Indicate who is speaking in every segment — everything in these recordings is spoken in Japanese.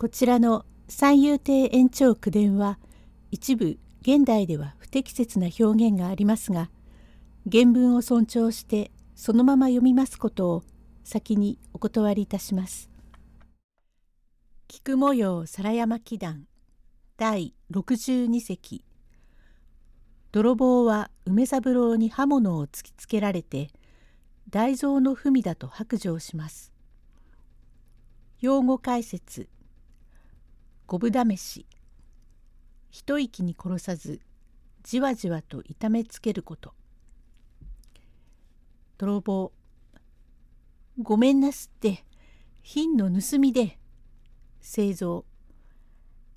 Speaker 1: こちらの三遊亭延長九伝は一部現代では不適切な表現がありますが原文を尊重してそのまま読みますことを先にお断りいたします。菊模様皿山祈願第62席泥棒は梅三郎に刃物を突きつけられて大蔵の文だと白状します。用語解説五分試し。一息に殺さずじわじわと痛めつけること。泥棒。ごめんなすって。品の盗みで。製造。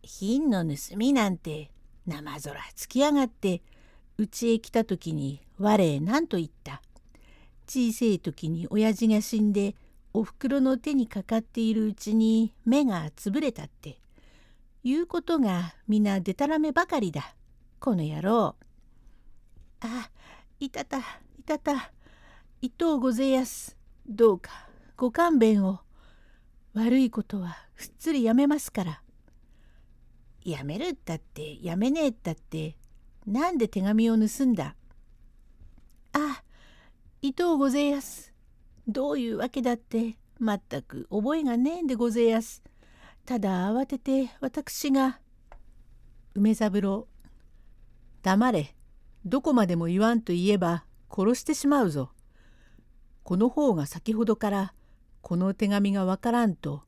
Speaker 1: 品の盗みなんて生空つきやがってうちへ来た時に我何と言った。小せえ時に親父が死んでおふくろの手にかかっているうちに目がつぶれたって。言うことが皆でたらめばかりだ。この野郎。あ、いたた、いたた。伊藤ごぜやす。どうかご勘弁を。悪いことはふっつりやめますから。やめるったってやめねえったってなんで手紙を盗んだあ伊藤ごぜやす。どういうわけだってまったく覚えがねえんでごぜやす。ただ慌てて私が梅三郎黙れどこまでも言わんと言えば殺してしまうぞ。この方が先ほどからこの手紙がわからんと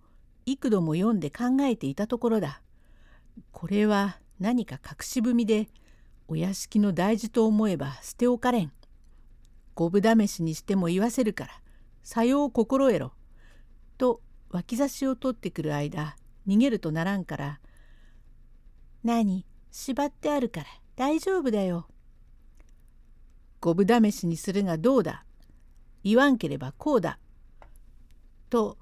Speaker 1: 幾度も読んで考えていたところだ。これは何か隠し踏みでお屋敷の大事と思えば捨ておかれん。五分試しにしても言わせるからさよう心得ろ。と脇差しを取ってくる間逃げるとならんから「何？縛ってあるから大丈夫だよ」「五分試しにするがどうだ？言わんければこうだ」と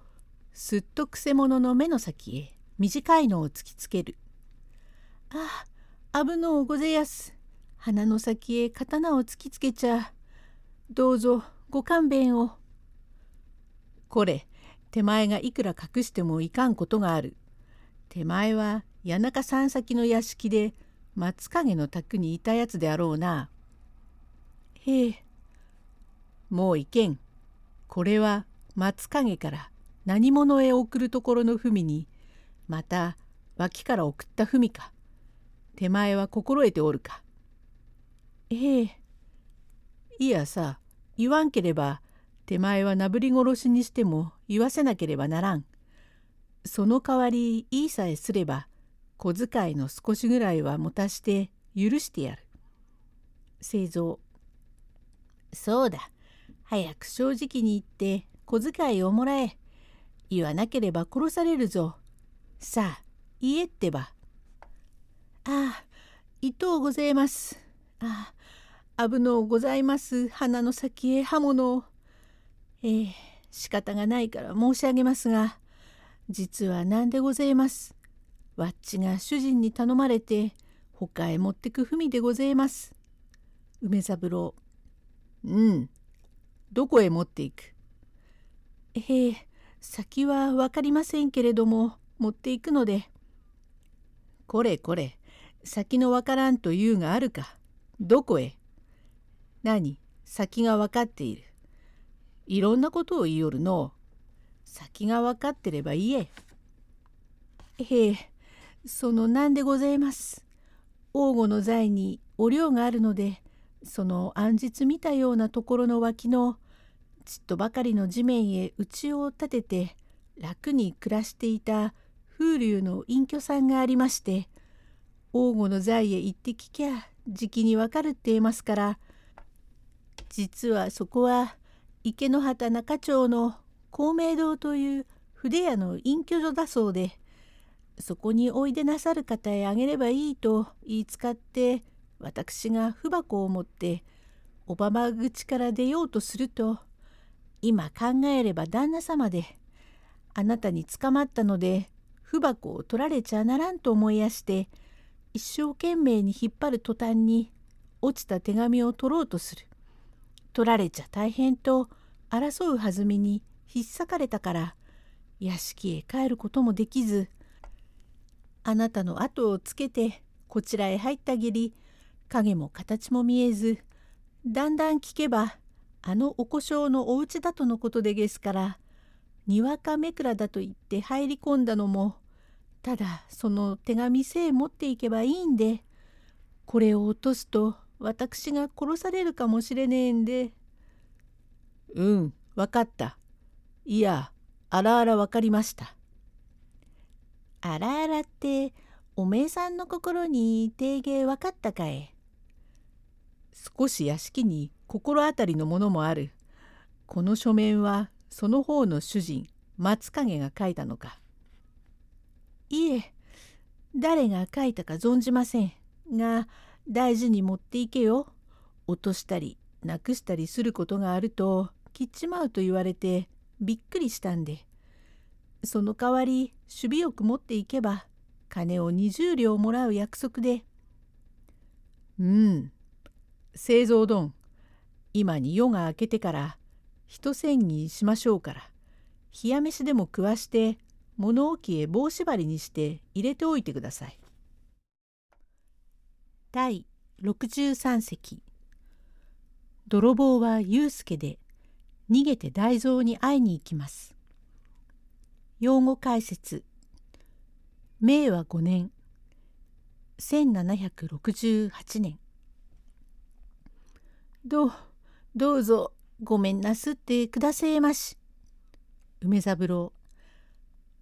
Speaker 1: すっとくせ者の目の先へ短いのを突きつける。ああ危のうごぜやす。鼻の先へ刀を突きつけちゃ。どうぞご勘弁を。これ手前がいくら隠してもいかんことがある。手前は谷中三先の屋敷で松影の宅にいたやつであろうな。へえ。もういけん。これは松影から何者へ送るところの文にまた脇から送った文か。手前は心得ておるか。ええ。いやさ言わんければ手前はなぶり殺しにしても言わせなければならん。その代わりいいさえすれば小遣いの少しぐらいは持たして許してやる。製造。そうだ。早く正直に言って小遣いをもらえ。言わなければ殺されるぞ。さあ言えってば。ああ伊藤ございます。ああ危のうございます。鼻の先へ刃物を。ええ仕方がないから申し上げますが。実は何でございます。わっちが主人に頼まれて他へ持ってくふみでございます。梅三郎。うん。どこへ持っていく？ええ、先は分かりませんけれども持っていくので。これこれ先の分からんというがあるか。どこへ？何？先が分かっている。いろんなことを言いよるの。先が分かってれば言え。へえ、そのなんでございます。王吾の財にお量があるので、その暗日見たようなところの脇のちっとばかりの地面へ家を建てて楽に暮らしていた風流の隠居さんがありまして王吾の財へ行って聞きゃじきにわかるって言いますから実はそこは池の畑中町の公明堂という筆屋の隠居所だそうでそこにおいでなさる方へあげればいいと言いつかって私が文箱を持っておばま口から出ようとすると今考えれば旦那様であなたに捕まったので文箱を取られちゃならんと思いやして一生懸命に引っ張る途端に落ちた手紙を取ろうとする。取られちゃ大変と争うはずみに引っ裂かれたから屋敷へ帰ることもできずあなたの後をつけてこちらへ入ったぎり影も形も見えずだんだん聞けばあのお故障のお家だとのことでげすからにわかめくらだと言って入り込んだのもただその手紙せえ持っていけばいいんでこれを落とすと私が殺されるかもしれねえんで。
Speaker 2: うん分かった。いやあらあら分かりました。
Speaker 1: あらあらっておめえさんの心に定芸分かったかえ
Speaker 2: 少し屋敷に心当たりのものもある。この書面はその方の主人松影が書いたのか。
Speaker 1: いえ誰が書いたか存じませんが大事に持っていけよ。落としたりなくしたりすることがあると切っちまうと言われてびっくりしたんで。その代わり守備よく持っていけば金を20両もらう約束で。
Speaker 2: うん。製造丼今に夜が明けてから一銭にしましょうから。冷や飯でも食わして物置へ棒縛りにして入れておいてください。
Speaker 1: 第63隻泥棒は祐介で逃げて大蔵に会いに行きます。用語解説明和5年1768年どうどうぞごめんなすってくだせえまし。
Speaker 2: 梅三郎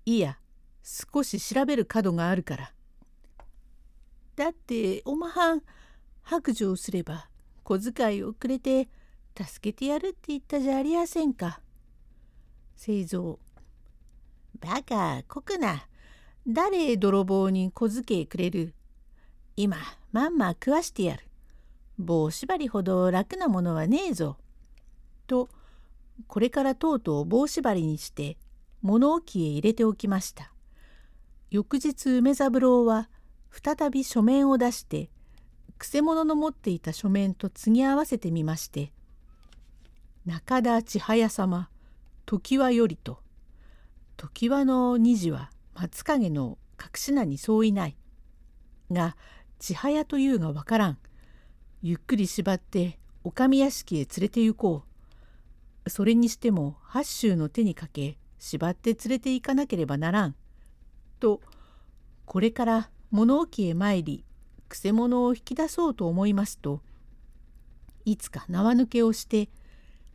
Speaker 2: いや少し調べる角があるから。
Speaker 1: だっておまはん白状すれば小遣いをくれて助けてやるって言ったじゃありやせんか。
Speaker 2: 製造
Speaker 1: バカこくな誰泥棒に小遣いくれる今まんま食わしてやる棒縛りほど楽なものはねえぞ。とこれからとうとう棒縛りにして物置へ入れておきました。翌日梅三郎は再び書面を出してくせ者の持っていた書面と継ぎ合わせてみまして「中田千早様常盤より」と。常盤の虹は松影の隠し名にそういない。が千早というがわからん。ゆっくり縛ってお上屋敷へ連れて行こう。それにしても八州の手にかけ縛って連れて行かなければならん。とこれから物置へ参りくせ者を引き出そうと思いますといつか縄抜けをして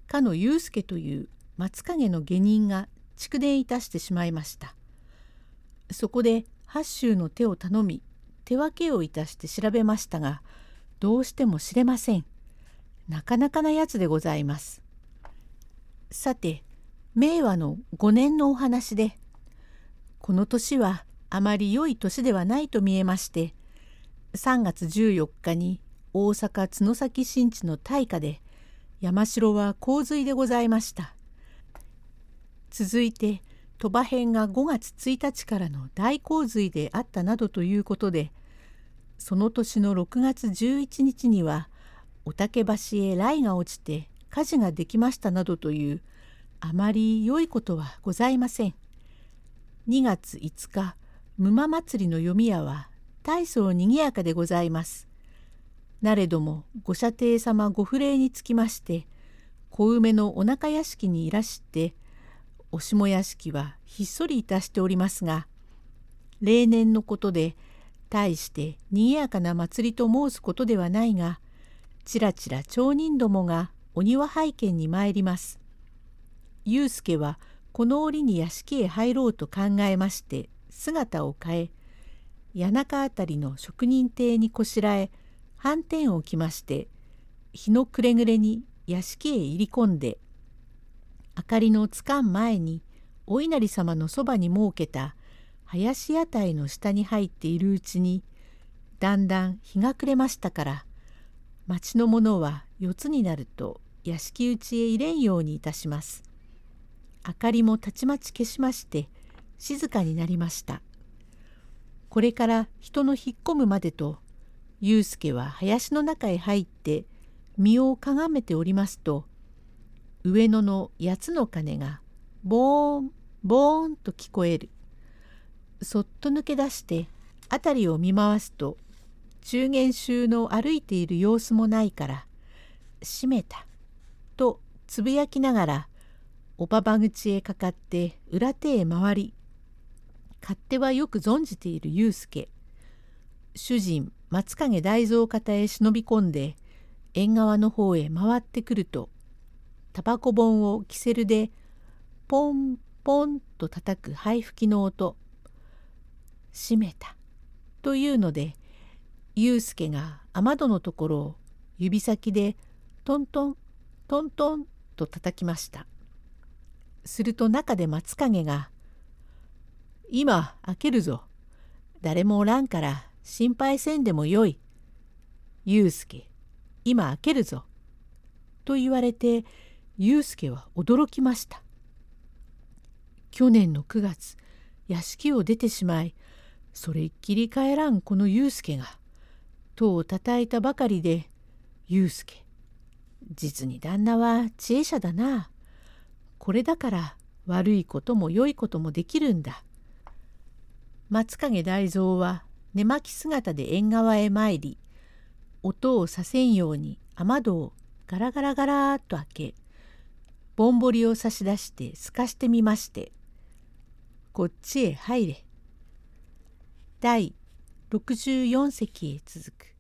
Speaker 1: かの祐介という松影の下人が蓄電いたしてしまいました。そこで八州の手を頼み手分けをいたして調べましたがどうしても知れません。なかなかなやつでございます。さて明和の5年のお話でこの年はあまり良い年ではないと見えまして3月14日に大阪角崎新地の大火で山城は洪水でございました。続いて鳥羽編が5月1日からの大洪水であったなどということでその年の6月11日には御嶽橋へ雷が落ちて火事ができましたなどというあまり良いことはございません。2月5日馬祭りの読み屋は大層にぎやかでございます。なれどもご舎弟様ご不礼につきまして小梅のお腹屋敷にいらしてお下屋敷はひっそりいたしておりますが例年のことで大してにぎやかな祭りと申すことではないがちらちら町人どもがお庭拝見に参ります。祐介はこの折に屋敷へ入ろうと考えまして姿を変え谷中辺りの職人邸にこしらえ斑点を着まして日の暮れ暮れに屋敷へ入り込んで明かりのつかん前にお稲荷様のそばに設けた林屋台の下に入っているうちにだんだん日が暮れましたから町の者は四つになると屋敷内へ入れんようにいたします。明かりもたちまち消しまして静かになりました。これから人の引っ込むまでと祐介は林の中へ入って身をかがめておりますと上野の八つの鐘がボーンボーンと聞こえる。そっと抜け出して
Speaker 2: 辺りを見回すと中元衆の歩いている様子もないから「閉めた」とつぶやきながらおばば口へかかって裏手へ回り勝手はよく存じている祐介主人松影大蔵方へ忍び込んで縁側の方へ回ってくるとタバコ本をキセルでポンポンと叩く灰吹きの音「閉めた」というので祐介が雨戸のところを指先でトントントントンと叩きました。すると中で松影が「今開けるぞ誰もおらんから心配せんでもよい祐介今開けるぞ」と言われて祐介は驚きました。去年の9月屋敷を出てしまいそれっきり帰らんこの祐介が戸をたたいたばかりで「祐介実に旦那は知恵者だな。これだから悪いことも良いこともできるんだ。松影大蔵は寝巻き姿で縁側へ参り音をさせんように雨戸をガラガラガラーっと開けぼんぼりを差し出して透かしてみまして「こっちへ入れ」第64席へ続く。